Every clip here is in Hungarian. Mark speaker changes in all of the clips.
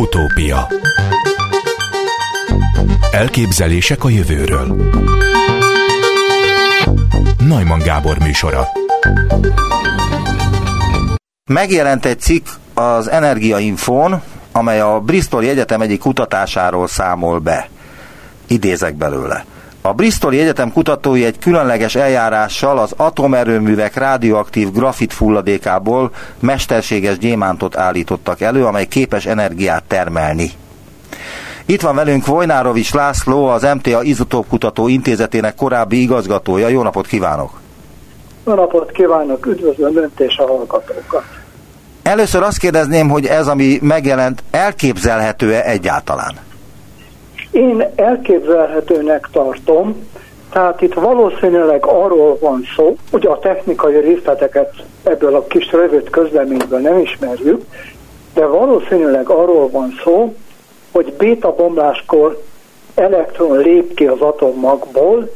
Speaker 1: Utópia Elképzelések a jövőről Najman Gábor műsora
Speaker 2: Megjelent egy cikk az Energiainfón, amely a Bristol Egyetem egyik kutatásáról számol be. Idézek belőle. A Bristoli Egyetem kutatói egy különleges eljárással az atomerőművek radioaktív grafit fulladékából mesterséges gyémántot állítottak elő, amely képes energiát termelni. Itt van velünk Vojnárovics László, az MTA Izotóp Kutató Intézetének korábbi igazgatója. Jó napot kívánok!
Speaker 3: Jó napot kívánok, üdvözlöm Önt és a hallgatókat!
Speaker 2: Először azt kérdezném, hogy ez, ami megjelent, elképzelhető-e egyáltalán?
Speaker 3: Én elképzelhetőnek tartom, tehát itt valószínűleg arról van szó, hogy a technikai részleteket ebből a kis rövid közleményből nem ismerjük, de valószínűleg arról van szó, hogy béta bomláskor elektron lép ki az atommagból,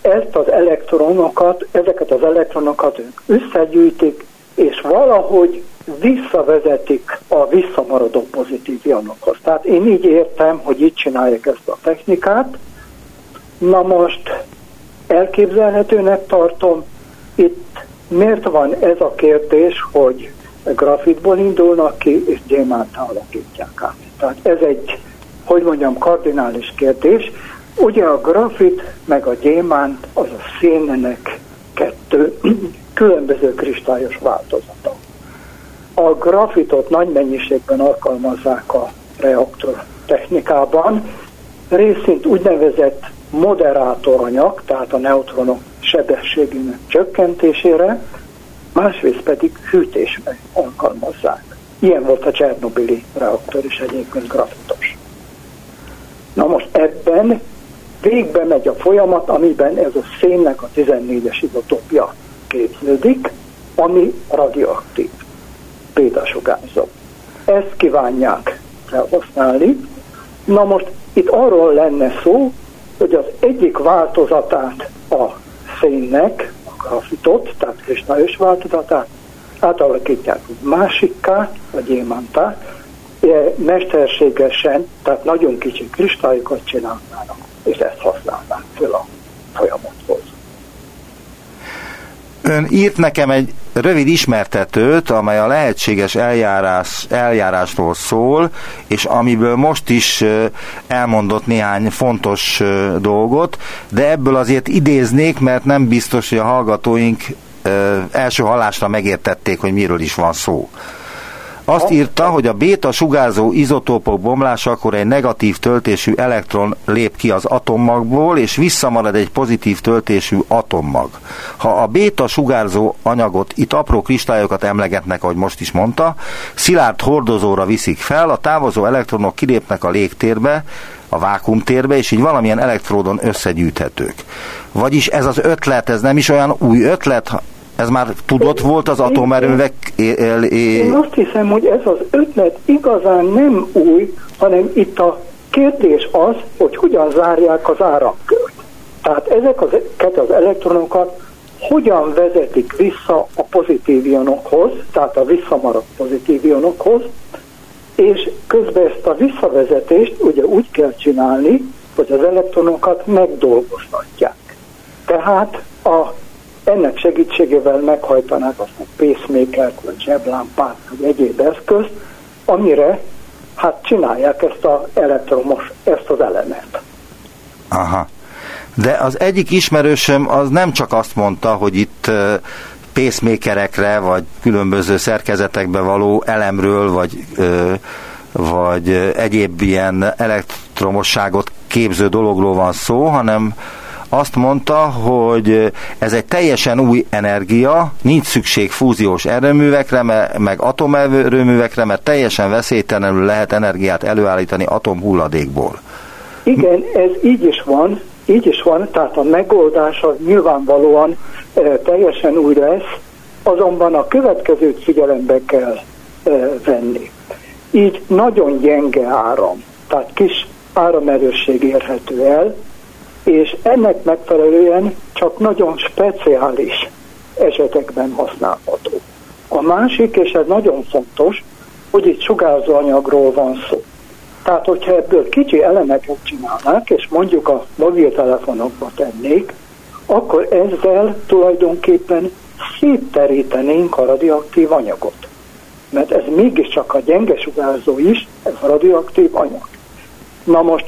Speaker 3: ezt az elektronokat, ezeket az elektronokat összegyűjtik, és valahogy visszavezetik a visszamaradó pozitív ionokhoz. Tehát én így értem, hogy így csinálják ezt a technikát. Na most elképzelhetőnek tartom, itt miért van ez a kérdés, hogy grafitból indulnak ki, és gyémánt alakítják át. Tehát ez egy, hogy mondjam, kardinális kérdés. Ugye a grafit meg a gyémánt az a szénnek kettő különböző kristályos változata. A grafitot nagy mennyiségben alkalmazzák a reaktor technikában, részint úgynevezett moderátoranyag, tehát a neutronok sebességének csökkentésére, másrészt pedig hűtésbe alkalmazzák. Ilyen volt a Csernobili reaktor is egyébként grafitos. Na most ebben végbe megy a folyamat, amiben ez a szénnek a 14-es izotópja képződik, ami radioaktív bétasugárzó. Ezt kívánják felhasználni. Na most itt arról lenne szó, hogy az egyik változatát a szénnek, a grafitot, tehát kristályos változatát átalakítják másikká, a gyémántá, mesterségesen, tehát nagyon kicsi kristályokat csinálnának, és ezt használnák fel a folyamathoz.
Speaker 2: Ön írt nekem egy rövid ismertetőt, amely a lehetséges eljárás, eljárásról szól, és amiből most is elmondott néhány fontos dolgot, de ebből azért idéznék, mert nem biztos, hogy a hallgatóink első hallásra megértették, hogy miről is van szó. Azt írta, hogy a béta sugárzó izotópok bomlásakor egy negatív töltésű elektron lép ki az atommagból, és visszamarad egy pozitív töltésű atommag. Ha a béta sugárzó anyagot, itt apró kristályokat emlegetnek, ahogy most is mondta, szilárd hordozóra viszik fel, a távozó elektronok kilépnek a légtérbe, a vákumtérbe, és így valamilyen elektródon összegyűjthetők. Vagyis ez az ötlet, ez nem is olyan új ötlet, ez már tudott volt az atomerőművek?
Speaker 3: Én azt hiszem, hogy ez az ötlet igazán nem új, hanem itt a kérdés az, hogy hogyan zárják az áramkört. Tehát ezeket az elektronokat hogyan vezetik vissza a pozitív ionokhoz, tehát a visszamaradt pozitív ionokhoz, és közben ezt a visszavezetést ugye úgy kell csinálni, hogy az elektronokat megdolgoztatják. Tehát a ennek segítségével meghajtanák a pacemaker vagy zseblámpát, vagy egyéb eszközt, amire hát csinálják ezt az elektromos, ezt az elemet.
Speaker 2: Aha. De az egyik ismerősöm az nem csak azt mondta, hogy itt pacemakerekre, vagy különböző szerkezetekbe való elemről, vagy, vagy egyéb ilyen elektromosságot képző dologról van szó, hanem azt mondta, hogy ez egy teljesen új energia, nincs szükség fúziós erőművekre, meg atomerőművekre, mert teljesen veszélytelenül lehet energiát előállítani atomhulladékból.
Speaker 3: Igen, ez így is van, így is van, tehát a megoldás az nyilvánvalóan e, teljesen új lesz, azonban a következőt figyelembe kell e, venni. Így nagyon gyenge áram, tehát kis áramerősség érhető el, és ennek megfelelően csak nagyon speciális esetekben használható. A másik, és ez nagyon fontos, hogy itt sugárzóanyagról van szó. Tehát, hogyha ebből kicsi elemeket csinálnák, és mondjuk a mobiltelefonokba tennék, akkor ezzel tulajdonképpen szétterítenénk a radioaktív anyagot. Mert ez mégiscsak a gyenge sugárzó is, ez a radioaktív anyag. Na most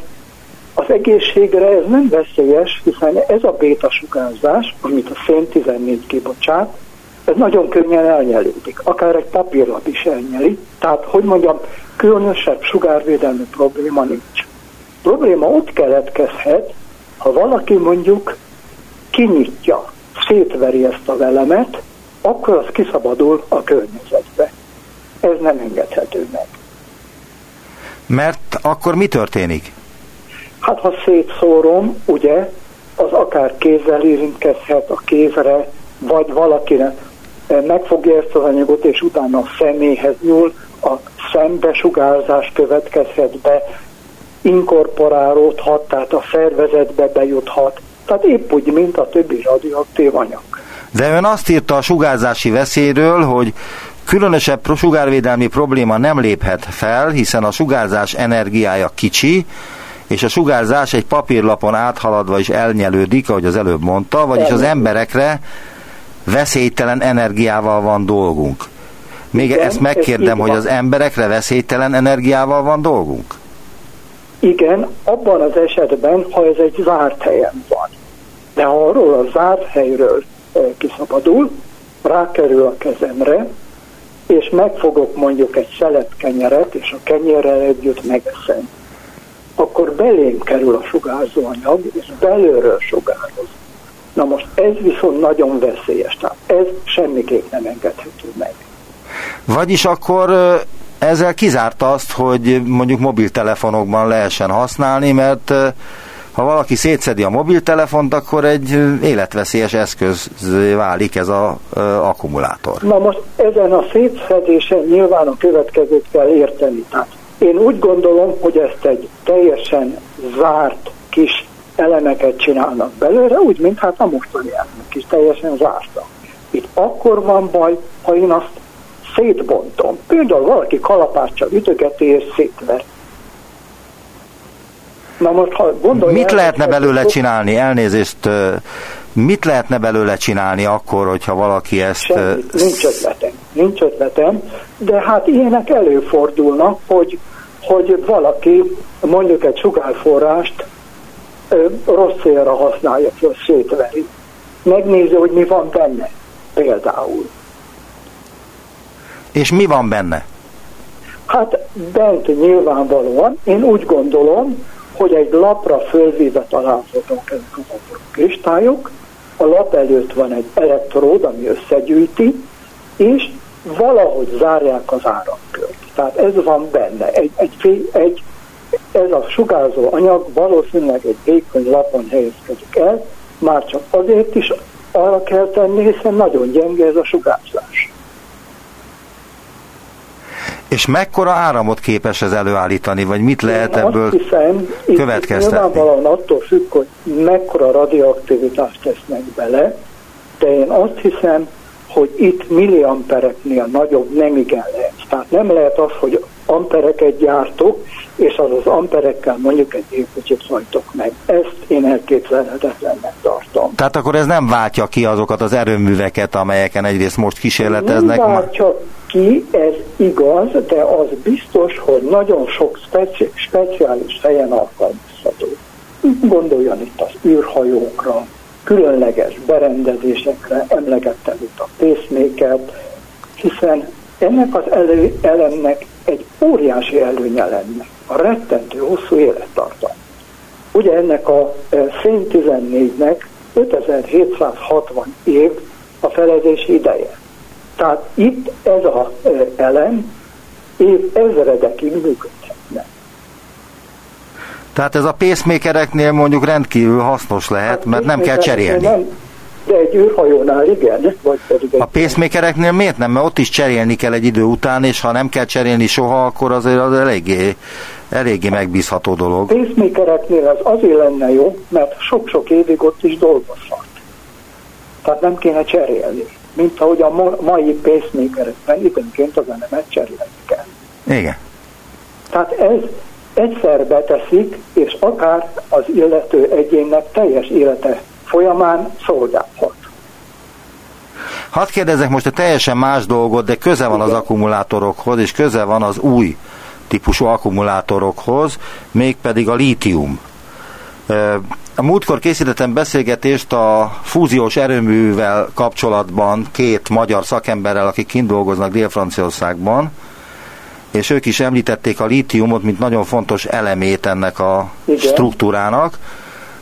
Speaker 3: az egészségre ez nem veszélyes, hiszen ez a béta sugárzás, amit a szén 14 kibocsát, ez nagyon könnyen elnyelődik. Akár egy papírlap is elnyeli. Tehát, hogy mondjam, különösebb sugárvédelmi probléma nincs. Probléma ott keletkezhet, ha valaki mondjuk kinyitja, szétveri ezt a velemet, akkor az kiszabadul a környezetbe. Ez nem engedhető meg.
Speaker 2: Mert akkor mi történik?
Speaker 3: Hát ha szétszórom, ugye, az akár kézzel érintkezhet a kézre, vagy valakinek megfogja ezt az anyagot, és utána a szeméhez nyúl, a szembesugárzás következhet be, inkorporálódhat, tehát a szervezetbe bejuthat. Tehát épp úgy, mint a többi radioaktív anyag.
Speaker 2: De ön azt írta a sugárzási veszélyről, hogy különösebb sugárvédelmi probléma nem léphet fel, hiszen a sugárzás energiája kicsi, és a sugárzás egy papírlapon áthaladva is elnyelődik, ahogy az előbb mondta, vagyis az emberekre veszélytelen energiával van dolgunk. Még Igen, ezt megkérdem, hogy az emberekre veszélytelen energiával van dolgunk?
Speaker 3: Igen, abban az esetben, ha ez egy zárt helyen van. De ha arról a zárt helyről kiszabadul, rákerül a kezemre, és megfogok mondjuk egy szelet kenyeret, és a kenyerrel együtt megeszem, akkor belém kerül a sugárzóanyag, és belőről sugároz. Na most ez viszont nagyon veszélyes, tehát ez semmiképp nem engedhető meg.
Speaker 2: Vagyis akkor ezzel kizárta azt, hogy mondjuk mobiltelefonokban lehessen használni, mert ha valaki szétszedi a mobiltelefont, akkor egy életveszélyes eszköz válik ez az akkumulátor.
Speaker 3: Na most ezen a szétszedésen nyilván a következőt kell érteni. Tehát én úgy gondolom, hogy ezt egy teljesen zárt kis elemeket csinálnak belőle, úgy, mint hát a mostani elemek is teljesen zártak. Itt akkor van baj, ha én azt szétbontom. Például valaki kalapáccsal ütögeti és szétver.
Speaker 2: Na most, ha Mit lehetne belőle csinálni? Elnézést, mit lehetne belőle csinálni akkor, hogyha valaki ezt...
Speaker 3: Semmit, nincs ötletem, nincs ötletem, de hát ilyenek előfordulnak, hogy, hogy valaki mondjuk egy sugárforrást rossz célra használja föl, szétveri. Megnézi, hogy mi van benne, például.
Speaker 2: És mi van benne?
Speaker 3: Hát bent nyilvánvalóan, én úgy gondolom, hogy egy lapra fölvéve találhatók ezek az apró kristályok, a lap előtt van egy elektród, ami összegyűjti, és valahogy zárják az áramkört. Tehát ez van benne. Egy, egy, egy ez a sugárzó anyag valószínűleg egy vékony lapon helyezkedik el, már csak azért is arra kell tenni, hiszen nagyon gyenge ez a sugárzás.
Speaker 2: És mekkora áramot képes ez előállítani, vagy mit lehet Én ebből azt hiszem, következtetni?
Speaker 3: Nyilvánvalóan attól függ, hogy mekkora radioaktivitást tesznek bele, de én azt hiszem, hogy itt milliampereknél nagyobb nem igen lehet. Tehát nem lehet az, hogy ampereket gyártok, és az az amperekkel mondjuk egy gépkocsit hajtok meg. Ezt én elképzelhetetlennek tartom.
Speaker 2: Tehát akkor ez nem váltja ki azokat az erőműveket, amelyeken egyrészt most kísérleteznek?
Speaker 3: Nem váltja ki, ez igaz, de az biztos, hogy nagyon sok speci- speciális helyen alkalmazható. Gondoljon itt az űrhajókra, különleges berendezésekre, emlegettem itt a pacemaker hiszen ennek az elő, elemnek egy óriási előnye lenne, a rettentő hosszú élettartam. Ugye ennek a e, szén 14-nek 5760 év a felezési ideje. Tehát itt ez az e, elem év ezredekig működhetne.
Speaker 2: Tehát ez a pacemakereknél mondjuk rendkívül hasznos lehet, mert nem kell cserélni. Nem,
Speaker 3: de egy űrhajónál igen, vagy pedig
Speaker 2: egy... A pacemakereknél miért nem? Mert ott is cserélni kell egy idő után, és ha nem kell cserélni soha, akkor azért az eléggé, eléggé megbízható dolog.
Speaker 3: A pacemakereknél ez azért lenne jó, mert sok-sok évig ott is dolgozhat. Tehát nem kéne cserélni. Mint ahogy a mai pacemakerekben időnként az elemet cserélni kell.
Speaker 2: Igen.
Speaker 3: Tehát ez egyszer beteszik, és akár az illető egyénnek teljes élete folyamán szolgálhat.
Speaker 2: Hadd kérdezek most egy teljesen más dolgot, de köze van az akkumulátorokhoz, és köze van az új típusú akkumulátorokhoz, mégpedig a lítium. A múltkor készítettem beszélgetést a fúziós erőművel kapcsolatban két magyar szakemberrel, akik kint dolgoznak Dél-Franciaországban, és ők is említették a lítiumot, mint nagyon fontos elemét ennek a Igen. struktúrának.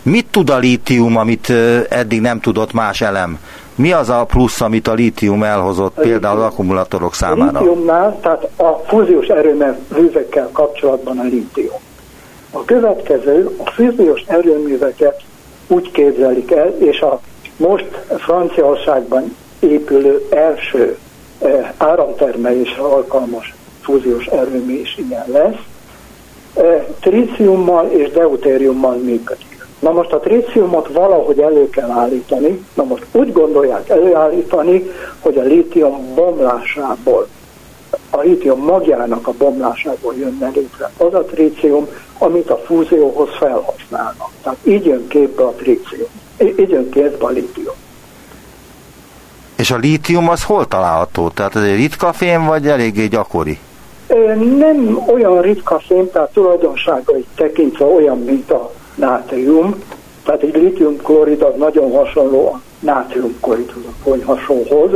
Speaker 2: Mit tud a lítium, amit eddig nem tudott más elem? Mi az a plusz, amit a lítium elhozott a például az akkumulátorok számára?
Speaker 3: A lítiumnál, tehát a fúziós erőművekkel kapcsolatban a lítium. A következő, a fúziós erőműveket úgy képzelik el, és a most Franciaországban épülő első áramtermelésre alkalmas fúziós erőmű is ilyen lesz, eh, tríciummal és deutériummal működik. Na most a tríciumot valahogy elő kell állítani, na most úgy gondolják előállítani, hogy a lítium bomlásából, a lítium magjának a bomlásából jönne létre az a trícium, amit a fúzióhoz felhasználnak. Tehát így jön képbe a trícium, így jön képbe a lítium.
Speaker 2: És a lítium az hol található? Tehát ez egy ritka fém, vagy eléggé gyakori?
Speaker 3: Nem olyan ritka fém, tehát tulajdonságait tekintve olyan, mint a nátrium, tehát egy litiumklorid az nagyon hasonló a nátriumkloridhoz,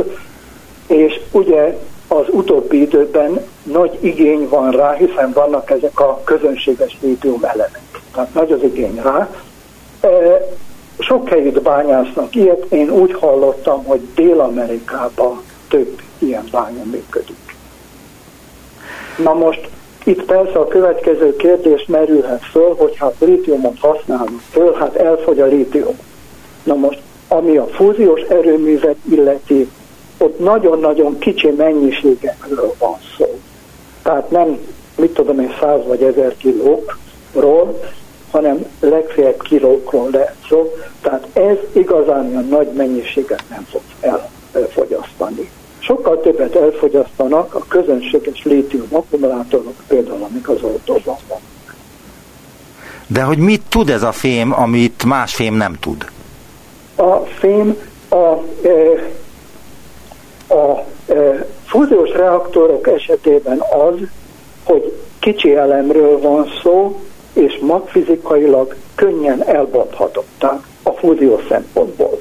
Speaker 3: és ugye az utóbbi időben nagy igény van rá, hiszen vannak ezek a közönséges lítium elemek. Tehát nagy az igény rá. Sok helyütt bányásznak ilyet, én úgy hallottam, hogy Dél-Amerikában több ilyen bánya működik. Na most itt persze a következő kérdés merülhet föl, hogy hát lítiumot használunk föl, hát elfogy a lítium. Na most, ami a fúziós erőművet illeti, ott nagyon-nagyon kicsi mennyiségekről van szó. Tehát nem, mit tudom én, száz vagy ezer kilókról, hanem legfeljebb kilókról lehet szó. Tehát ez igazán olyan nagy mennyiséget nem fog elfogyasztani sokkal többet elfogyasztanak a közönséges lítium akkumulátorok, például amik az autóban vannak.
Speaker 2: De hogy mit tud ez a fém, amit más fém nem tud?
Speaker 3: A fém a, e, a e, fúziós reaktorok esetében az, hogy kicsi elemről van szó, és magfizikailag könnyen elbontható, tehát a fúzió szempontból.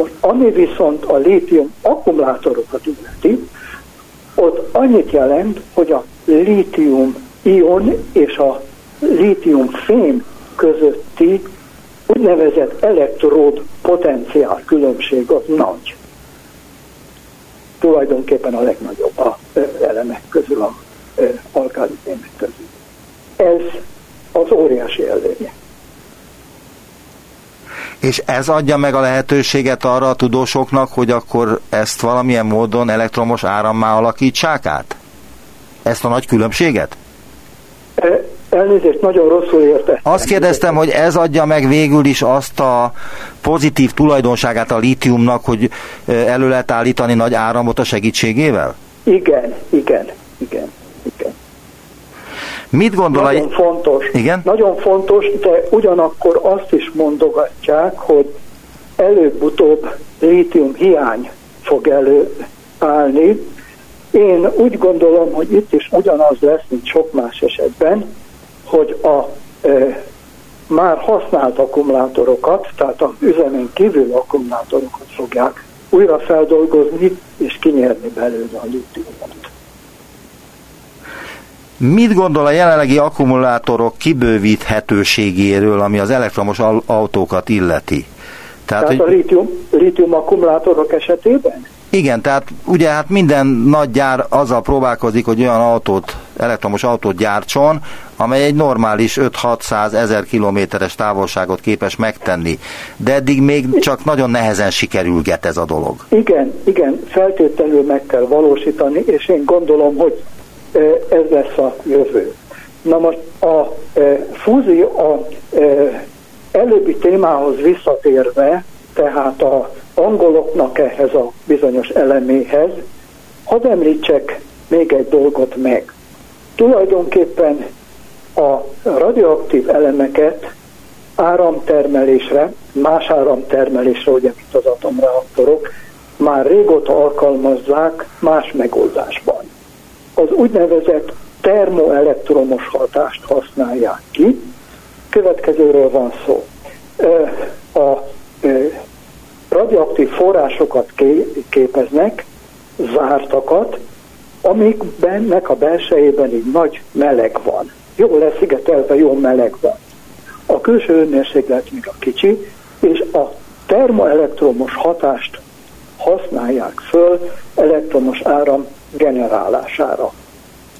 Speaker 3: Most ami viszont a lítium akkumulátorokat illeti, ott annyit jelent, hogy a lítium ion és a lítium fém közötti úgynevezett elektród potenciál különbség az nagy. Tulajdonképpen a legnagyobb a elemek közül, a alkáli közül. Ez az óriási előnye.
Speaker 2: És ez adja meg a lehetőséget arra a tudósoknak, hogy akkor ezt valamilyen módon elektromos árammá alakítsák át? Ezt a nagy különbséget?
Speaker 3: Elnézést, nagyon rosszul érte.
Speaker 2: Azt kérdeztem, hogy ez adja meg végül is azt a pozitív tulajdonságát a lítiumnak, hogy elő lehet állítani nagy áramot a segítségével?
Speaker 3: Igen, igen, igen.
Speaker 2: Mit gondol
Speaker 3: Nagyon a... fontos.
Speaker 2: Igen?
Speaker 3: Nagyon fontos, de ugyanakkor azt is mondogatják, hogy előbb-utóbb lítium hiány fog előállni. Én úgy gondolom, hogy itt is ugyanaz lesz, mint sok más esetben, hogy a e, már használt akkumulátorokat, tehát a üzemen kívül akkumulátorokat fogják újra feldolgozni és kinyerni belőle a lítiumot.
Speaker 2: Mit gondol a jelenlegi akkumulátorok kibővíthetőségéről, ami az elektromos autókat illeti?
Speaker 3: Tehát, tehát hogy... a lítium, lítium akkumulátorok esetében?
Speaker 2: Igen, tehát ugye hát minden nagy gyár azzal próbálkozik, hogy olyan autót, elektromos autót gyártson, amely egy normális 5-600 ezer kilométeres távolságot képes megtenni. De eddig még csak nagyon nehezen sikerülget ez a dolog.
Speaker 3: Igen, igen, feltétlenül meg kell valósítani, és én gondolom, hogy ez lesz a jövő. Na most a fúzió, a előbbi témához visszatérve, tehát a angoloknak ehhez a bizonyos eleméhez, hadd említsek még egy dolgot meg. Tulajdonképpen A radioaktív elemeket áramtermelésre, más áramtermelésre, ugye, mint az atomreaktorok, már régóta alkalmazzák más megoldásban. Az úgynevezett termoelektromos hatást használják ki. Következőről van szó. A radioaktív forrásokat képeznek, zártakat, amikbennek a belsejében egy nagy meleg van. Jó leszigetelve, jó meleg van. A külső hőmérséklet még a kicsi, és a termoelektromos hatást használják föl elektromos áram generálására.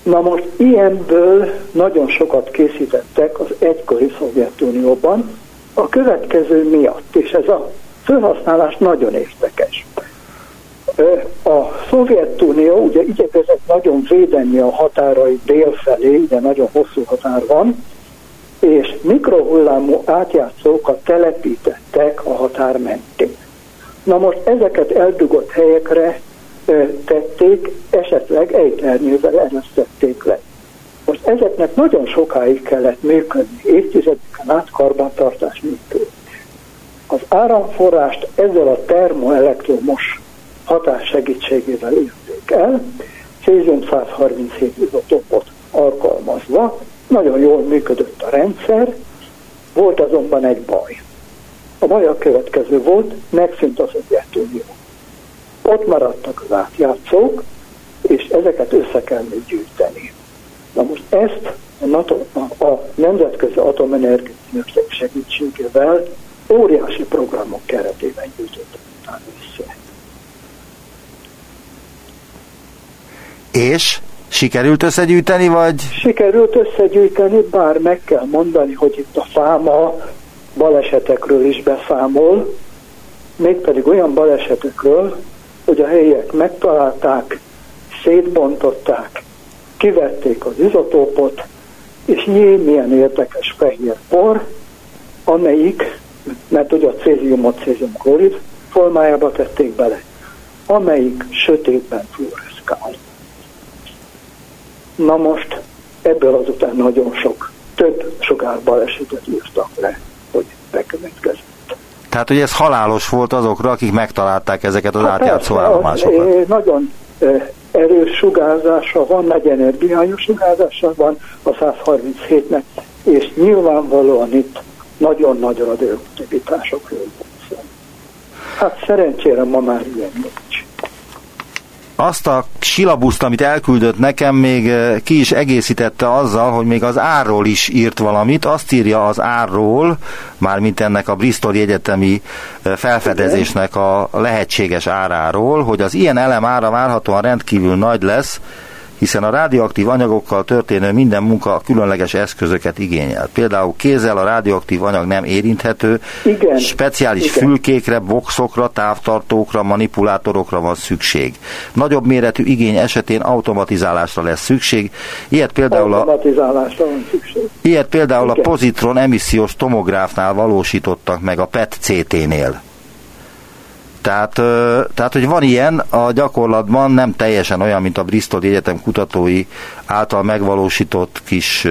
Speaker 3: Na most ilyenből nagyon sokat készítettek az egykori Szovjetunióban, a következő miatt, és ez a felhasználás nagyon érdekes. A Szovjetunió ugye igyekezett nagyon védeni a határai délfelé, ugye nagyon hosszú határ van, és mikrohullámú átjátszókat telepítettek a határ mentén. Na most ezeket eldugott helyekre tették, esetleg ejtlernyővel eresztették le. Most ezeknek nagyon sokáig kellett működni, évtizedeken át karbantartás nélkül. Az áramforrást ezzel a termoelektromos hatás segítségével írték el, cézium 137 izotopot alkalmazva, nagyon jól működött a rendszer, volt azonban egy baj. A baj a következő volt, megszűnt az Szovjetunió. Ott maradtak az átjátszók, és ezeket össze kell még gyűjteni. Na most ezt a, NATO, a, a Nemzetközi Atomenergia segítségével óriási programok keretében gyűjtöttek utána össze.
Speaker 2: És sikerült összegyűjteni, vagy?
Speaker 3: Sikerült összegyűjteni, bár meg kell mondani, hogy itt a fáma balesetekről is beszámol, mégpedig olyan balesetekről, hogy a helyiek megtalálták, szétbontották, kivették az izotópot, és jé, milyen érdekes fehér por, amelyik, mert ugye a céziumot cézium klorid formájába tették bele, amelyik sötétben fluoreszkál. Na most ebből azután nagyon sok, több sugárbalesetet írtak le, hogy bekövetkezett.
Speaker 2: Tehát, hogy ez halálos volt azokra, akik megtalálták ezeket az hát átjátszó állomásokat.
Speaker 3: Nagyon erős sugárzása van, nagy energiájú sugárzása van a 137-nek, és nyilvánvalóan itt nagyon nagy radioaktivitásokról Hát szerencsére ma már ilyen.
Speaker 2: Azt a silabuszt, amit elküldött nekem, még ki is egészítette azzal, hogy még az árról is írt valamit. Azt írja az árról, mármint ennek a Bristol egyetemi felfedezésnek a lehetséges áráról, hogy az ilyen elem ára várhatóan rendkívül nagy lesz, hiszen a radioaktív anyagokkal történő minden munka különleges eszközöket igényel. Például kézzel a radioaktív anyag nem érinthető, Igen. speciális Igen. fülkékre, boxokra, távtartókra, manipulátorokra van szükség. Nagyobb méretű igény esetén automatizálásra lesz szükség. Ilyet például a,
Speaker 3: van szükség.
Speaker 2: Ilyet például Igen. a pozitron emissziós tomográfnál valósítottak meg a PET-CT-nél. Tehát, tehát, hogy van ilyen, a gyakorlatban nem teljesen olyan, mint a Bristol Egyetem kutatói által megvalósított kis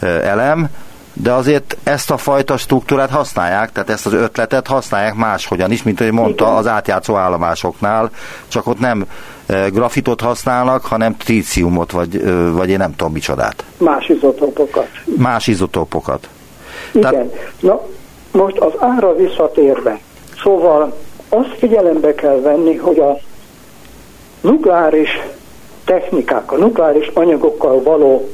Speaker 2: elem, de azért ezt a fajta struktúrát használják, tehát ezt az ötletet használják máshogyan is, mint ahogy mondta az átjátszó állomásoknál, csak ott nem grafitot használnak, hanem tríciumot, vagy, vagy én nem tudom micsodát.
Speaker 3: Más izotópokat.
Speaker 2: Más izotópokat.
Speaker 3: Igen. Tehát... Na, most az ára visszatérve. Szóval azt figyelembe kell venni, hogy a nukleáris technikák, a nukleáris anyagokkal való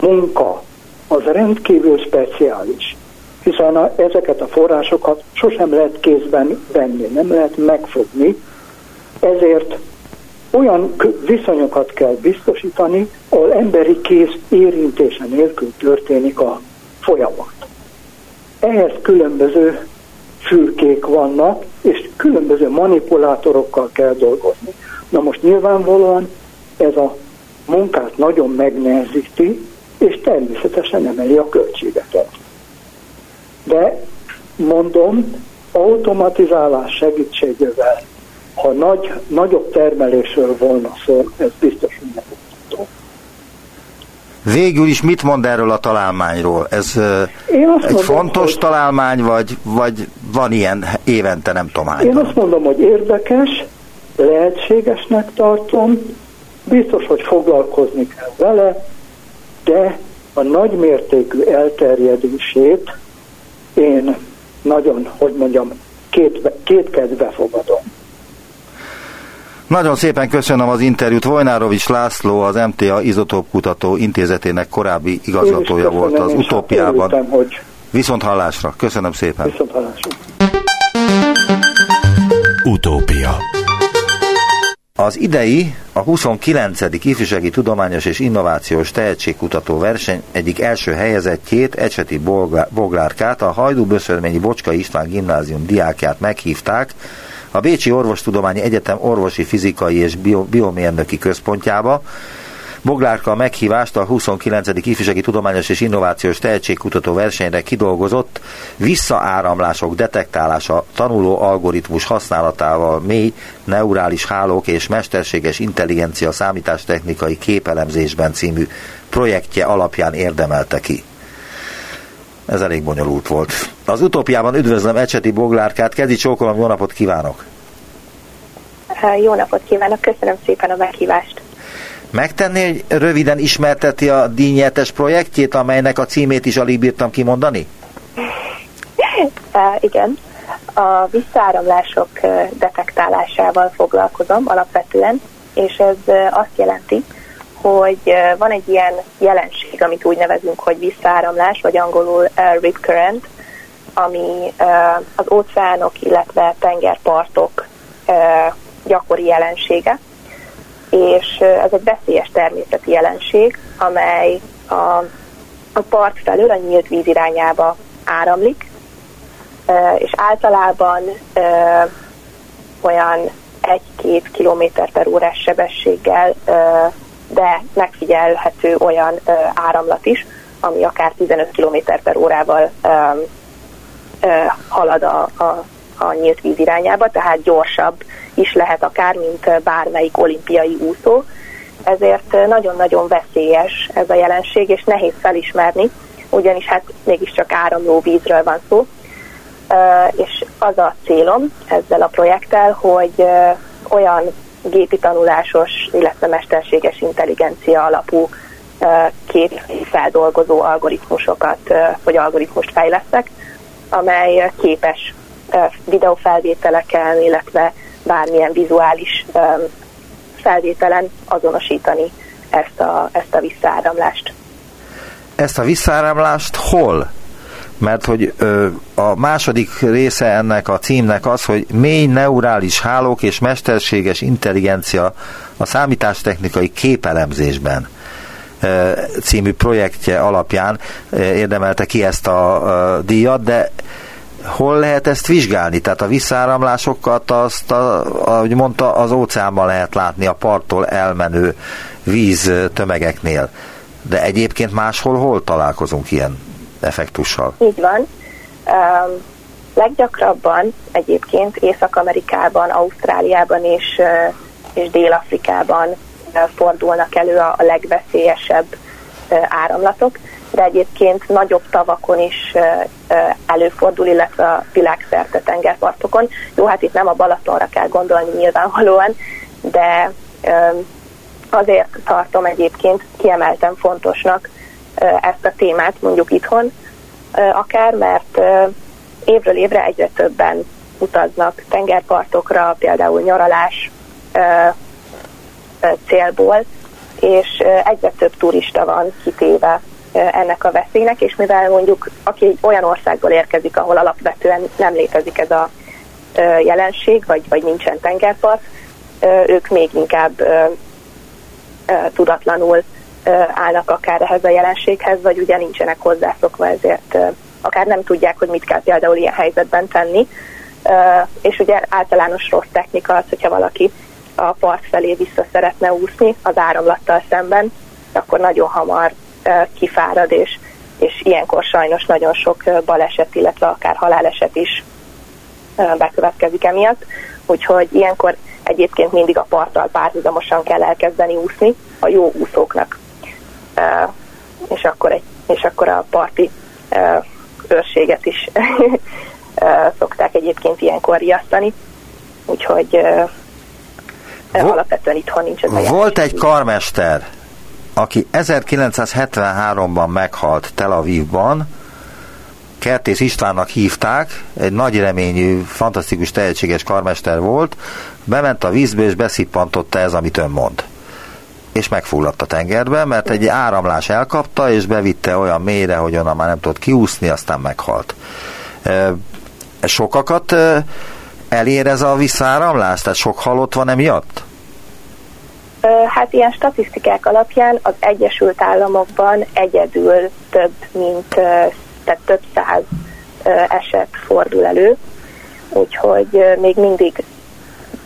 Speaker 3: munka az rendkívül speciális, hiszen a, ezeket a forrásokat sosem lehet kézben venni, nem lehet megfogni, ezért olyan viszonyokat kell biztosítani, ahol emberi kéz érintése nélkül történik a folyamat. Ehhez különböző fürkék vannak, és különböző manipulátorokkal kell dolgozni. Na most nyilvánvalóan ez a munkát nagyon megnehezíti, és természetesen emeli a költségeket. De mondom, automatizálás segítségével, ha nagy, nagyobb termelésről volna szó, ez biztos, nem
Speaker 2: Végül is mit mond erről a találmányról? Ez Én azt egy mondom, fontos hogy... találmány, vagy, vagy van ilyen évente, nem tudom hány?
Speaker 3: Én azt mondom, hogy érdekes, lehetségesnek tartom, biztos, hogy foglalkozni kell vele, de a nagymértékű elterjedését én nagyon, hogy mondjam, két, két kedve fogadom.
Speaker 2: Nagyon szépen köszönöm az interjút. Vojnárovics László, az MTA Izotóp Kutató Intézetének korábbi igazgatója volt az utópiában. Hogy Viszont hallásra. Köszönöm szépen.
Speaker 3: Viszont hallásra.
Speaker 1: Utópia
Speaker 2: az idei, a 29. ifjúsági tudományos és innovációs tehetségkutató verseny egyik első helyezettjét, Ecseti Boglárkát, a Hajdú Böszörményi Bocska István gimnázium diákját meghívták a Bécsi Orvostudományi Egyetem orvosi fizikai és biomérnöki központjába, Boglárka a meghívást a 29. ifjúsági tudományos és innovációs tehetségkutató versenyre kidolgozott visszaáramlások detektálása tanuló algoritmus használatával mély neurális hálók és mesterséges intelligencia számítástechnikai képelemzésben című projektje alapján érdemelte ki. Ez elég bonyolult volt. Az utópiában üdvözlöm Ecseti Boglárkát, kezdi csókolom, jó napot kívánok!
Speaker 4: Jó napot kívánok, köszönöm szépen a meghívást!
Speaker 2: Megtenni, hogy röviden ismerteti a díjnyertes projektjét, amelynek a címét is alig bírtam kimondani?
Speaker 4: Uh, igen. A visszaáramlások detektálásával foglalkozom alapvetően, és ez azt jelenti, hogy van egy ilyen jelenség, amit úgy nevezünk, hogy visszaáramlás, vagy angolul uh, rip current, ami uh, az óceánok, illetve tengerpartok uh, gyakori jelensége. És ez egy veszélyes természeti jelenség, amely a, a part felől a nyílt víz irányába áramlik, és általában olyan 1-2 km per órás sebességgel, de megfigyelhető olyan áramlat is, ami akár 15 km per órával halad a, a, a nyílt víz irányába, tehát gyorsabb is lehet akár, mint bármelyik olimpiai úszó. Ezért nagyon-nagyon veszélyes ez a jelenség, és nehéz felismerni, ugyanis hát mégiscsak áramló vízről van szó. És az a célom ezzel a projekttel, hogy olyan gépi tanulásos, illetve mesterséges intelligencia alapú kép feldolgozó algoritmusokat, vagy algoritmust fejlesztek, amely képes videófelvételeken, illetve bármilyen vizuális felvételen azonosítani ezt a, ezt a visszaáramlást.
Speaker 2: Ezt a visszaáramlást hol? Mert hogy ö, a második része ennek a címnek az, hogy mély neurális hálók és mesterséges intelligencia a számítástechnikai képelemzésben című projektje alapján érdemelte ki ezt a díjat, de hol lehet ezt vizsgálni? Tehát a visszáramlásokat azt, a, ahogy mondta, az óceánban lehet látni a parttól elmenő víz tömegeknél. De egyébként máshol hol találkozunk ilyen effektussal?
Speaker 4: Így van. Um, leggyakrabban egyébként Észak-Amerikában, Ausztráliában és, és Dél-Afrikában fordulnak elő a, legveszélyesebb áramlatok de egyébként nagyobb tavakon is előfordul, illetve a világszerte tengerpartokon. Jó, hát itt nem a Balatonra kell gondolni nyilvánvalóan, de azért tartom egyébként kiemelten fontosnak ezt a témát mondjuk itthon, akár, mert évről évre egyre többen utaznak tengerpartokra, például nyaralás célból, és egyre több turista van kitéve ennek a veszélynek, és mivel mondjuk aki olyan országból érkezik, ahol alapvetően nem létezik ez a jelenség, vagy, vagy nincsen tengerpart, ők még inkább tudatlanul állnak akár ehhez a jelenséghez, vagy ugye nincsenek hozzászokva, ezért akár nem tudják, hogy mit kell például ilyen helyzetben tenni. És ugye általános rossz technika az, hogyha valaki a part felé vissza szeretne úszni az áramlattal szemben, akkor nagyon hamar kifárad, és, és ilyenkor sajnos nagyon sok baleset, illetve akár haláleset is bekövetkezik emiatt. Úgyhogy ilyenkor egyébként mindig a parttal párhuzamosan kell elkezdeni úszni a jó úszóknak. Akkor, egy, és akkor a parti őrséget is szokták egyébként ilyenkor riasztani. Úgyhogy Vol- alapvetően itthon nincs ez
Speaker 2: a Volt egy karmester, aki 1973-ban meghalt Tel Avivban, Kertész Istvánnak hívták, egy nagy reményű, fantasztikus, tehetséges karmester volt, bement a vízbe és beszippantotta ez, amit ön mond. És megfulladt a tengerbe, mert egy áramlás elkapta, és bevitte olyan mélyre, hogy onnan már nem tudott kiúszni, aztán meghalt. Sokakat elér ez a visszaáramlás? Tehát sok halott van emiatt?
Speaker 4: Hát ilyen statisztikák alapján az Egyesült Államokban egyedül több mint tehát több száz eset fordul elő, úgyhogy még mindig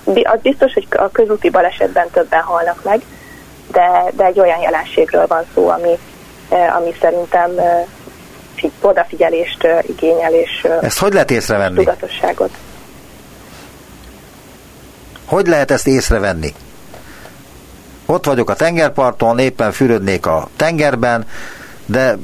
Speaker 4: az biztos, hogy a közúti balesetben többen halnak meg, de, de egy olyan jelenségről van szó, ami, ami szerintem odafigyelést igényel, és
Speaker 2: Ezt hogy lehet észrevenni?
Speaker 4: tudatosságot.
Speaker 2: Hogy lehet ezt észrevenni? Ott vagyok a tengerparton, éppen fürödnék a tengerben, de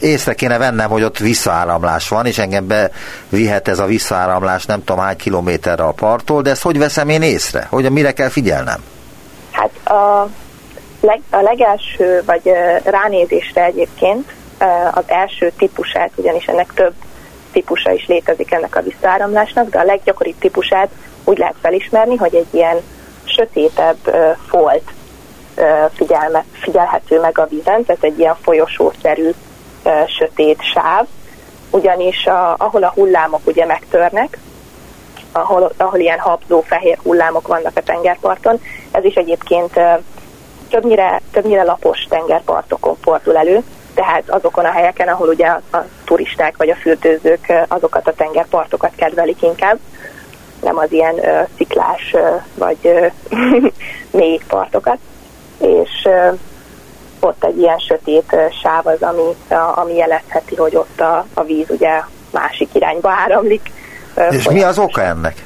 Speaker 2: észre kéne vennem, hogy ott visszaáramlás van, és engem bevihet ez a visszaáramlás nem tudom hány kilométerre a parttól, de ezt hogy veszem én észre? Hogy mire kell figyelnem?
Speaker 4: Hát a, leg, a legelső, vagy ránézésre egyébként az első típusát, ugyanis ennek több típusa is létezik ennek a visszaáramlásnak, de a leggyakoribb típusát úgy lehet felismerni, hogy egy ilyen sötétebb folt figyelme, figyelhető meg a vízen, tehát egy ilyen folyosószerű sötét sáv, ugyanis a, ahol a hullámok ugye megtörnek, ahol, ahol ilyen habzó fehér hullámok vannak a tengerparton, ez is egyébként többnyire, többnyire lapos tengerpartokon fordul elő, tehát azokon a helyeken, ahol ugye a, a turisták vagy a fürdőzők azokat a tengerpartokat kedvelik inkább, nem az ilyen uh, sziklás uh, vagy uh, mély partokat. És uh, ott egy ilyen sötét sáv az, ami, ami jelezheti, hogy ott a, a víz ugye másik irányba áramlik.
Speaker 2: És mi az oka ennek?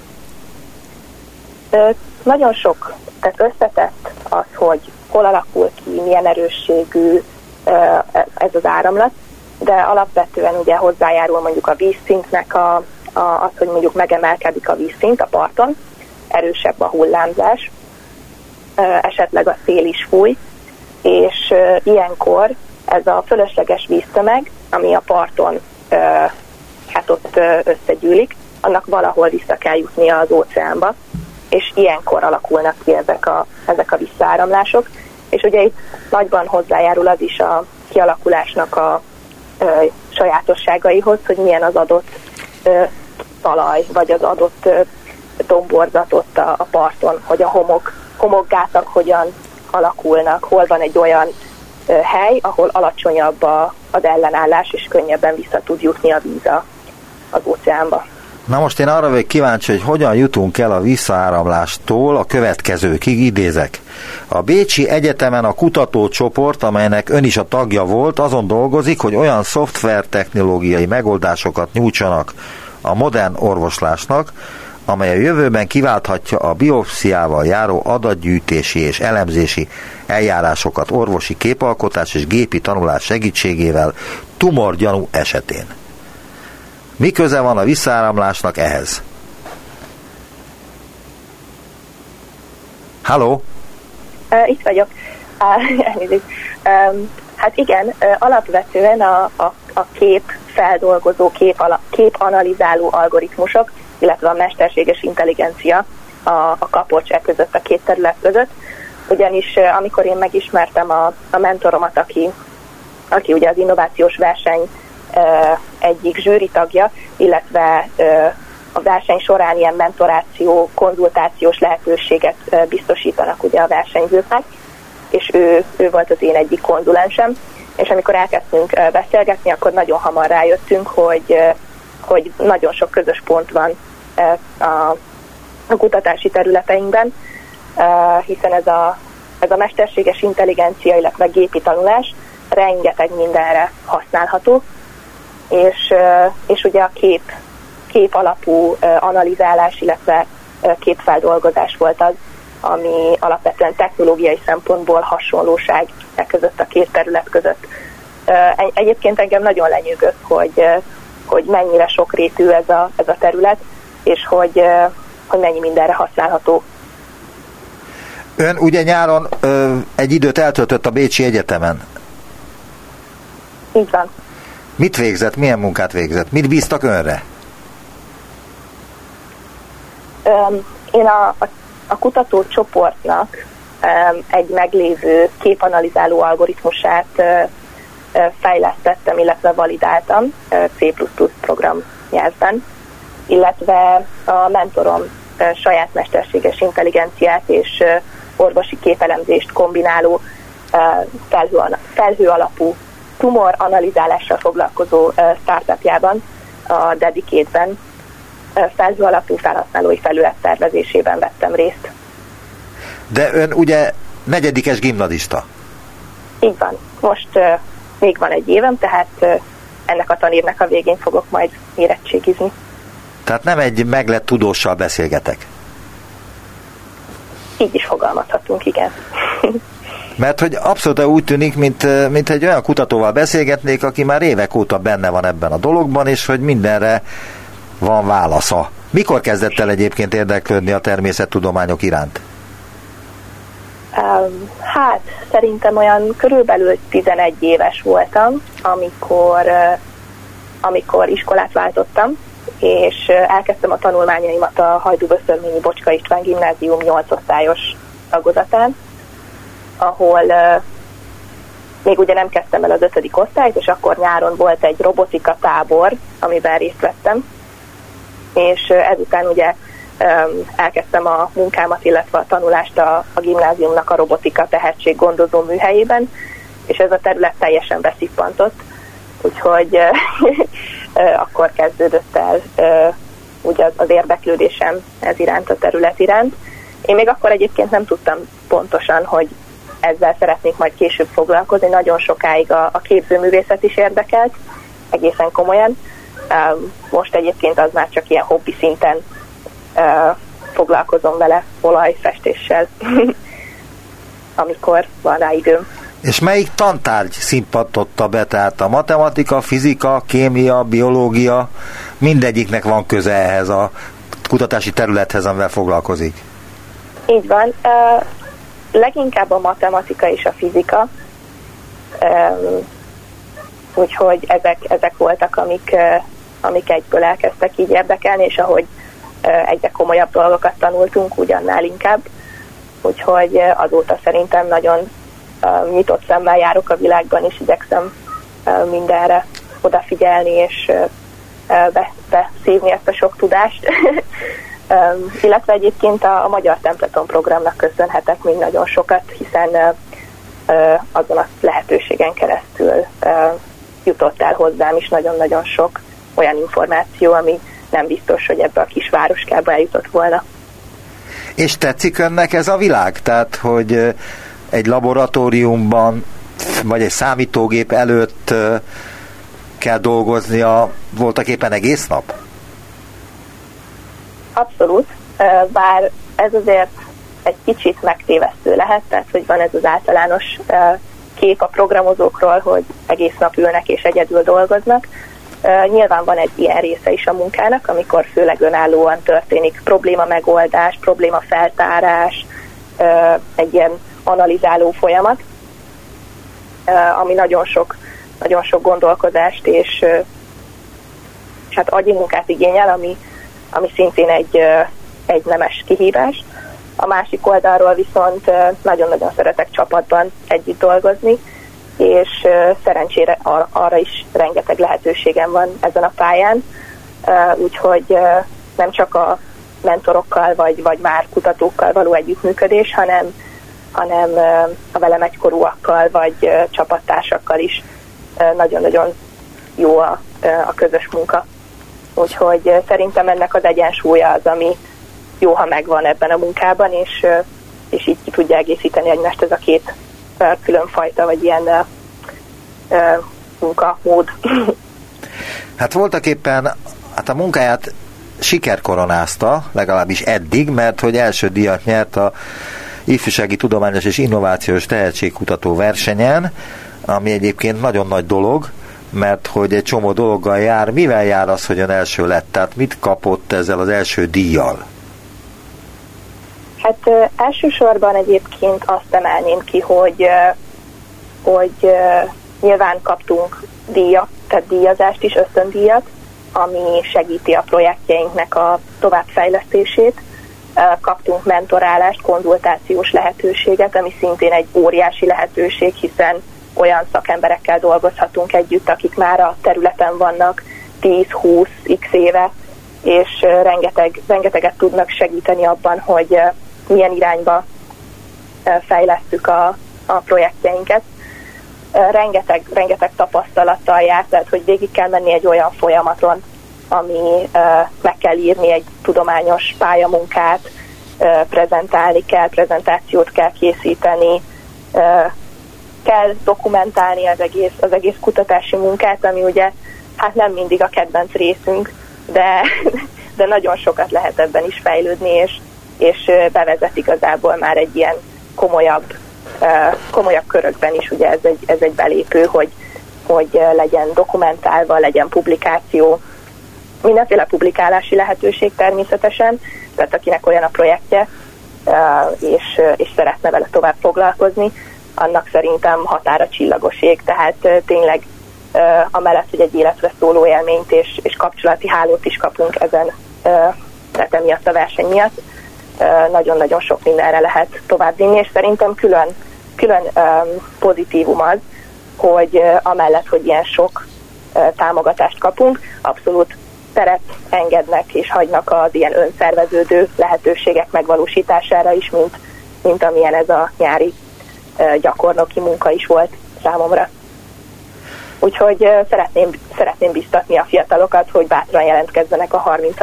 Speaker 4: Nagyon sok, tehát összetett az, hogy hol alakul ki, milyen erősségű ez az áramlat, de alapvetően ugye hozzájárul mondjuk a vízszintnek a, a, az, hogy mondjuk megemelkedik a vízszint a parton, erősebb a hullámzás, esetleg a szél is fúj, és ilyenkor ez a fölösleges víztömeg, ami a parton hát ott összegyűlik, annak valahol vissza kell jutnia az óceánba, és ilyenkor alakulnak ki ezek a, ezek a visszaáramlások, és ugye itt nagyban hozzájárul az is a kialakulásnak a ö, sajátosságaihoz, hogy milyen az adott ö, talaj, vagy az adott ö, domborzat ott a, a parton, hogy a homok, homokgátak hogyan alakulnak, hol van egy olyan hely, ahol alacsonyabb a, az ellenállás, és könnyebben vissza tud jutni a víz az óceánba.
Speaker 2: Na most én arra vagyok kíváncsi, hogy hogyan jutunk el a visszaáramlástól a következőkig, idézek. A Bécsi Egyetemen a kutatócsoport, amelynek ön is a tagja volt, azon dolgozik, hogy olyan szoftvertechnológiai megoldásokat nyújtsanak a modern orvoslásnak, amely a jövőben kiválthatja a biopsziával járó adatgyűjtési és elemzési eljárásokat orvosi képalkotás és gépi tanulás segítségével tumorgyanú esetén. Mi köze van a visszáramlásnak ehhez? Halló?
Speaker 4: Itt vagyok. Hát igen, alapvetően a, a, a kép feldolgozó, kép, ala, kép analizáló algoritmusok illetve a mesterséges intelligencia a, a kapocs között, a két terület között. Ugyanis amikor én megismertem a, a mentoromat, aki, aki ugye az innovációs verseny egyik zsűri tagja, illetve a verseny során ilyen mentoráció, konzultációs lehetőséget biztosítanak ugye a versenyzőknek, és ő, ő volt az én egyik konzulensem, és amikor elkezdtünk beszélgetni, akkor nagyon hamar rájöttünk, hogy hogy nagyon sok közös pont van a, a kutatási területeinkben, hiszen ez a, ez a mesterséges intelligencia, illetve gépi tanulás rengeteg mindenre használható, és, és ugye a kép, kép alapú analizálás, illetve képfeldolgozás volt az, ami alapvetően technológiai szempontból hasonlóság e között a két terület között Egyébként engem nagyon lenyűgött, hogy, hogy mennyire sokrétű ez a, ez a terület, és hogy, hogy mennyi mindenre használható.
Speaker 2: Ön ugye nyáron ö, egy időt eltöltött a Bécsi Egyetemen.
Speaker 4: Így van.
Speaker 2: Mit végzett, milyen munkát végzett? Mit bíztak önre?
Speaker 4: Én a, a, a kutatócsoportnak egy meglévő képanalizáló algoritmusát fejlesztettem, illetve validáltam C++ program nyelvben, illetve a mentorom saját mesterséges intelligenciát és orvosi képelemzést kombináló felhő, felhő alapú tumor analizálással foglalkozó startupjában, a Dedicate-ben felhő alapú felhasználói felület tervezésében vettem részt.
Speaker 2: De ön ugye negyedikes gimnadista?
Speaker 4: Így van. Most uh, még van egy évem, tehát uh, ennek a tanírnak a végén fogok majd érettségizni.
Speaker 2: Tehát nem egy meglett tudóssal beszélgetek?
Speaker 4: Így is fogalmazhatunk, igen.
Speaker 2: Mert hogy abszolút úgy tűnik, mint, mint egy olyan kutatóval beszélgetnék, aki már évek óta benne van ebben a dologban, és hogy mindenre van válasza. Mikor kezdett el egyébként érdeklődni a természettudományok iránt?
Speaker 4: Hát, szerintem olyan körülbelül 11 éves voltam, amikor, amikor iskolát váltottam, és elkezdtem a tanulmányaimat a Hajdú-Böszörményi Bocska István Gimnázium 8 osztályos tagozatán, ahol még ugye nem kezdtem el az ötödik osztályt, és akkor nyáron volt egy robotika tábor, amiben részt vettem, és ezután ugye elkezdtem a munkámat, illetve a tanulást a, a gimnáziumnak a robotika tehetséggondozó műhelyében, és ez a terület teljesen beszippantott, úgyhogy akkor kezdődött el ugye az érdeklődésem ez iránt, a terület iránt. Én még akkor egyébként nem tudtam pontosan, hogy ezzel szeretnék majd később foglalkozni. Nagyon sokáig a, a képzőművészet is érdekelt, egészen komolyan. Most egyébként az már csak ilyen hobbi szinten foglalkozom vele olajfestéssel, amikor van rá időm.
Speaker 2: És melyik tantárgy szimpatotta be, tehát a matematika, fizika, kémia, biológia, mindegyiknek van köze ehhez a kutatási területhez, amivel foglalkozik?
Speaker 4: Így van. Uh, leginkább a matematika és a fizika. Um, úgyhogy ezek, ezek voltak, amik, uh, amik egyből elkezdtek így érdekelni, és ahogy egyre komolyabb dolgokat tanultunk, ugyannál inkább. Úgyhogy azóta szerintem nagyon nyitott szemmel járok a világban, és igyekszem mindenre odafigyelni, és beszívni ezt a sok tudást. illetve egyébként a, a Magyar Templeton programnak köszönhetek még nagyon sokat, hiszen azon a lehetőségen keresztül jutott el hozzám is nagyon-nagyon sok olyan információ, ami nem biztos, hogy ebbe a kis városkába eljutott volna.
Speaker 2: És tetszik önnek ez a világ? Tehát, hogy egy laboratóriumban, vagy egy számítógép előtt kell dolgoznia voltak éppen egész nap?
Speaker 4: Abszolút, bár ez azért egy kicsit megtévesztő lehet, tehát hogy van ez az általános kép a programozókról, hogy egész nap ülnek és egyedül dolgoznak, Nyilván van egy ilyen része is a munkának, amikor főleg önállóan történik probléma megoldás, probléma feltárás, egy ilyen analizáló folyamat, ami nagyon sok, nagyon sok gondolkodást és, és hát agyi munkát igényel, ami, ami szintén egy, egy nemes kihívás. A másik oldalról viszont nagyon-nagyon szeretek csapatban együtt dolgozni, és szerencsére arra is rengeteg lehetőségem van ezen a pályán, úgyhogy nem csak a mentorokkal vagy, vagy már kutatókkal való együttműködés, hanem, hanem a velem egykorúakkal vagy csapattársakkal is nagyon-nagyon jó a, a közös munka. Úgyhogy szerintem ennek az egyensúlya az, ami jó, ha megvan ebben a munkában, és, és így ki tudja egészíteni egymást ez a két különfajta, vagy ilyen munkamód.
Speaker 2: Hát voltak éppen hát a munkáját sikerkoronázta, legalábbis eddig, mert hogy első díjat nyert a ifjúsági tudományos és innovációs tehetségkutató versenyen, ami egyébként nagyon nagy dolog, mert hogy egy csomó dologgal jár. Mivel jár az, hogy ön első lett? Tehát mit kapott ezzel az első díjjal?
Speaker 4: Hát elsősorban egyébként azt emelném ki, hogy, hogy nyilván kaptunk díjat, tehát díjazást is, ösztöndíjat, ami segíti a projektjeinknek a továbbfejlesztését. Kaptunk mentorálást, konzultációs lehetőséget, ami szintén egy óriási lehetőség, hiszen olyan szakemberekkel dolgozhatunk együtt, akik már a területen vannak 10-20x éve, és rengeteg, rengeteget tudnak segíteni abban, hogy milyen irányba fejlesztük a, a projektjeinket. Rengeteg, rengeteg tapasztalattal jár, tehát hogy végig kell menni egy olyan folyamaton, ami meg kell írni egy tudományos pályamunkát, prezentálni kell, prezentációt kell készíteni, kell dokumentálni az egész, az egész kutatási munkát, ami ugye hát nem mindig a kedvenc részünk, de, de nagyon sokat lehet ebben is fejlődni, és, és bevezet igazából már egy ilyen komolyabb, komolyabb körökben is, ugye ez egy, ez egy belépő, hogy, hogy legyen dokumentálva, legyen publikáció, mindenféle publikálási lehetőség természetesen, tehát akinek olyan a projektje, és, és szeretne vele tovább foglalkozni, annak szerintem határa csillagoség, tehát tényleg amellett, hogy egy életre szóló élményt és, és kapcsolati hálót is kapunk ezen, tehát emiatt a verseny miatt, nagyon-nagyon sok mindenre lehet továbbvinni, és szerintem külön, külön pozitívum az, hogy amellett, hogy ilyen sok támogatást kapunk, abszolút teret engednek és hagynak az ilyen önszerveződő lehetőségek megvalósítására is, mint, mint amilyen ez a nyári gyakornoki munka is volt számomra. Úgyhogy szeretném, szeretném biztatni a fiatalokat, hogy bátran jelentkezzenek a 30.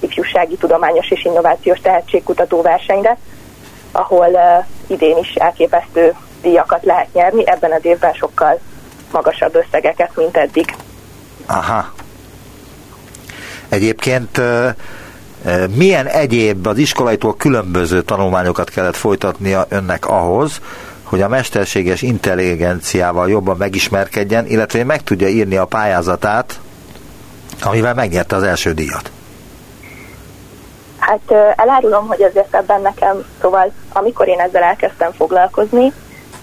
Speaker 4: ifjúsági tudományos és innovációs tehetségkutató versenyre, ahol idén is elképesztő díjakat lehet nyerni, ebben az évben sokkal magasabb összegeket, mint eddig.
Speaker 2: Aha. Egyébként milyen egyéb az iskolaitól különböző tanulmányokat kellett folytatnia önnek ahhoz, hogy a mesterséges intelligenciával jobban megismerkedjen, illetve meg tudja írni a pályázatát, amivel megnyerte az első díjat?
Speaker 4: Hát elárulom, hogy azért ebben nekem, szóval amikor én ezzel elkezdtem foglalkozni,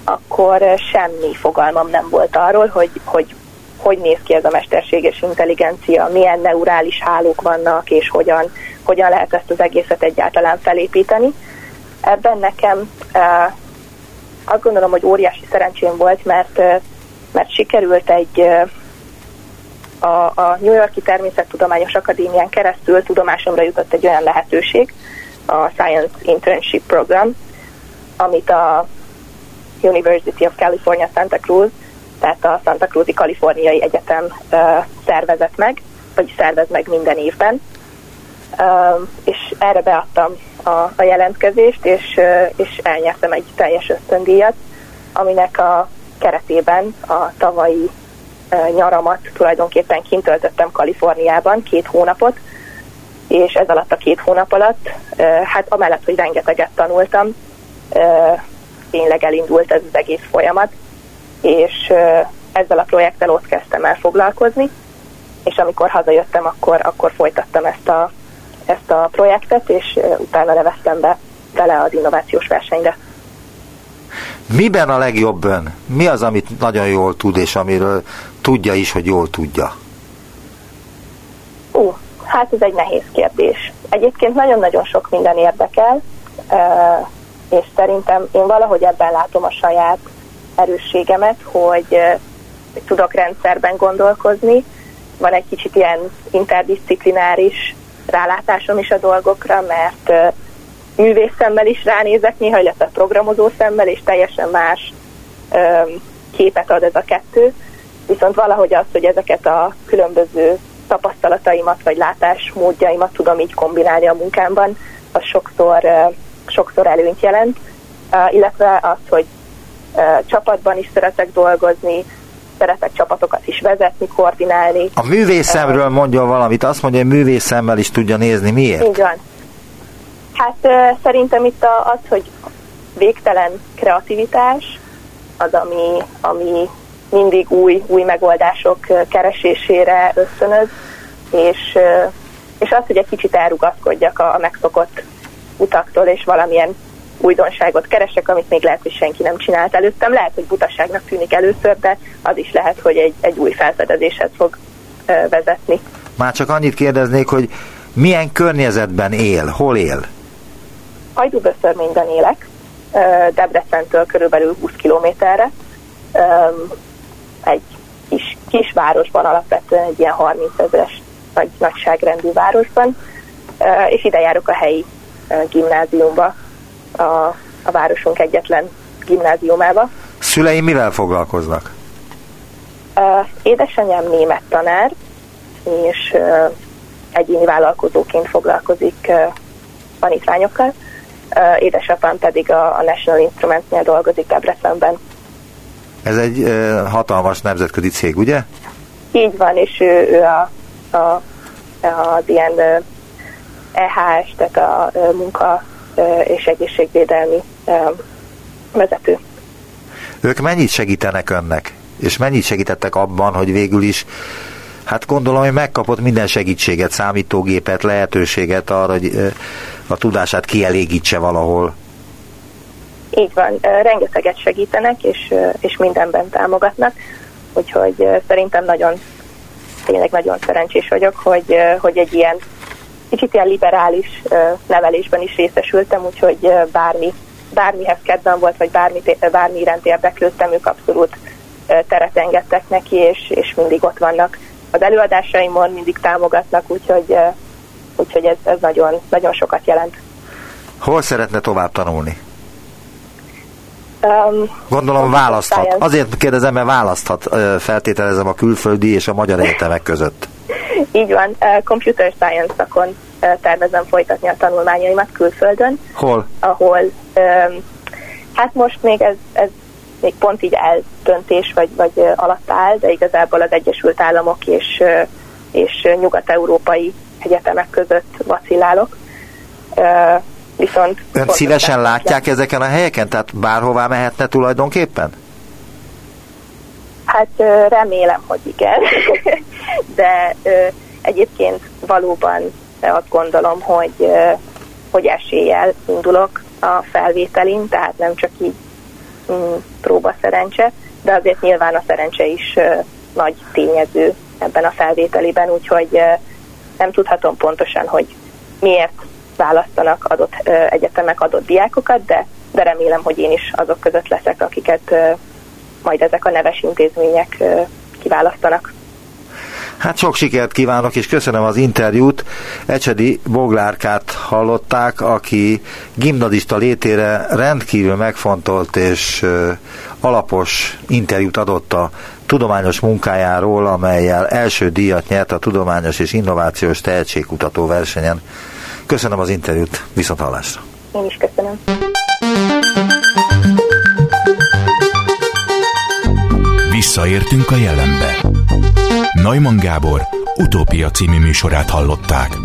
Speaker 4: akkor semmi fogalmam nem volt arról, hogy hogy, hogy néz ki ez a mesterséges intelligencia, milyen neurális hálók vannak, és hogyan, hogyan lehet ezt az egészet egyáltalán felépíteni. Ebben nekem azt gondolom, hogy óriási szerencsém volt, mert, mert sikerült egy a, a New Yorki Természettudományos Akadémián keresztül tudomásomra jutott egy olyan lehetőség, a Science Internship Program, amit a University of California Santa Cruz, tehát a Santa Cruzi Kaliforniai Egyetem szervezett meg, vagy szervez meg minden évben. És erre beadtam a, a jelentkezést, és, és elnyertem egy teljes ösztöndíjat, aminek a keretében a tavalyi nyaramat tulajdonképpen kint töltöttem Kaliforniában két hónapot, és ez alatt a két hónap alatt, hát amellett, hogy rengeteget tanultam, tényleg elindult ez az egész folyamat, és ezzel a projekttel ott kezdtem el foglalkozni, és amikor hazajöttem, akkor, akkor folytattam ezt a, ezt a projektet, és utána neveztem be bele az innovációs versenyre.
Speaker 2: Miben a legjobb ön? Mi az, amit nagyon jól tud, és amiről tudja is, hogy jól tudja?
Speaker 4: Ó, hát ez egy nehéz kérdés. Egyébként nagyon-nagyon sok minden érdekel, és szerintem én valahogy ebben látom a saját erősségemet, hogy tudok rendszerben gondolkozni, van egy kicsit ilyen interdisziplináris rálátásom is a dolgokra, mert művész szemmel is ránézek néha, illetve programozó szemmel, és teljesen más képet ad ez a kettő. Viszont valahogy az, hogy ezeket a különböző tapasztalataimat vagy látásmódjaimat tudom így kombinálni a munkámban, az sokszor, sokszor előnyt jelent, illetve az, hogy csapatban is szeretek dolgozni, szeretek csapatokat is vezetni, koordinálni.
Speaker 2: A művészemről mondja valamit, azt mondja, hogy művészemmel is tudja nézni. Miért?
Speaker 4: Így van. Hát szerintem itt az, hogy végtelen kreativitás, az, ami, ami mindig új, új megoldások keresésére ösztönöz, és, és az, hogy egy kicsit elrugaszkodjak a megszokott utaktól, és valamilyen újdonságot keresek, amit még lehet, hogy senki nem csinált előttem. Lehet, hogy butaságnak tűnik először, de az is lehet, hogy egy, egy új felfedezéshez fog vezetni.
Speaker 2: Már csak annyit kérdeznék, hogy milyen környezetben él, hol él?
Speaker 4: Hajdúböszörményben élek, Debrecentől körülbelül 20 kilométerre, egy kis, kis városban, alapvetően egy ilyen 30 ezeres nagy, nagyságrendű városban, és ide járok a helyi gimnáziumba, a, a városunk egyetlen gimnáziumába.
Speaker 2: Szüleim mivel foglalkoznak?
Speaker 4: Édesanyám német tanár, és egyéni vállalkozóként foglalkozik tanítványokkal. Édesapám pedig a, a National Instruments-nél dolgozik Debrecenben.
Speaker 2: Ez egy uh, hatalmas nemzetközi cég, ugye?
Speaker 4: Így van, és ő, ő a, a, az ilyen uh, EHS, tehát a uh, munka uh, és egészségvédelmi vezető.
Speaker 2: Ők mennyit segítenek önnek? És mennyit segítettek abban, hogy végül is Hát gondolom, hogy megkapott minden segítséget, számítógépet, lehetőséget arra, hogy a tudását kielégítse valahol.
Speaker 4: Így van, rengeteget segítenek, és, és mindenben támogatnak, úgyhogy szerintem nagyon, tényleg nagyon szerencsés vagyok, hogy, hogy egy ilyen kicsit ilyen liberális nevelésben is részesültem, úgyhogy bármi, bármihez kedvem volt, vagy bármi, bármi iránt érdeklődtem, ők abszolút teret engedtek neki, és, és mindig ott vannak az előadásaimon, mindig támogatnak, úgyhogy, úgyhogy ez, ez nagyon, nagyon sokat jelent.
Speaker 2: Hol szeretne tovább tanulni? Um, Gondolom választhat. Science. Azért kérdezem, mert választhat, feltételezem a külföldi és a magyar egyetemek között.
Speaker 4: Így van, Computer Science szakon tervezem folytatni a tanulmányaimat külföldön.
Speaker 2: Hol?
Speaker 4: Ahol, hát most még ez, ez még pont így eldöntés vagy, vagy alatt áll, de igazából az Egyesült Államok és, és nyugat-európai egyetemek között vacillálok
Speaker 2: viszont... Ön szívesen látják ezeken a helyeken? Tehát bárhová mehetne tulajdonképpen?
Speaker 4: Hát remélem, hogy igen. De egyébként valóban azt gondolom, hogy, hogy eséllyel indulok a felvételin, tehát nem csak így mm, próba szerencse, de azért nyilván a szerencse is nagy tényező ebben a felvételiben, úgyhogy nem tudhatom pontosan, hogy miért választanak adott egyetemek adott diákokat, de, de remélem, hogy én is azok között leszek, akiket majd ezek a neves intézmények kiválasztanak.
Speaker 2: Hát sok sikert kívánok, és köszönöm az interjút. Ecsedi Boglárkát hallották, aki gimnazista létére rendkívül megfontolt és alapos interjút adott a tudományos munkájáról, amelyel első díjat nyert a Tudományos és Innovációs Tehetségkutató versenyen. Köszönöm az interjút, viszont hallásra.
Speaker 4: Én is köszönöm.
Speaker 1: Visszaértünk a jelenbe. Neumann Gábor utópia című műsorát hallották.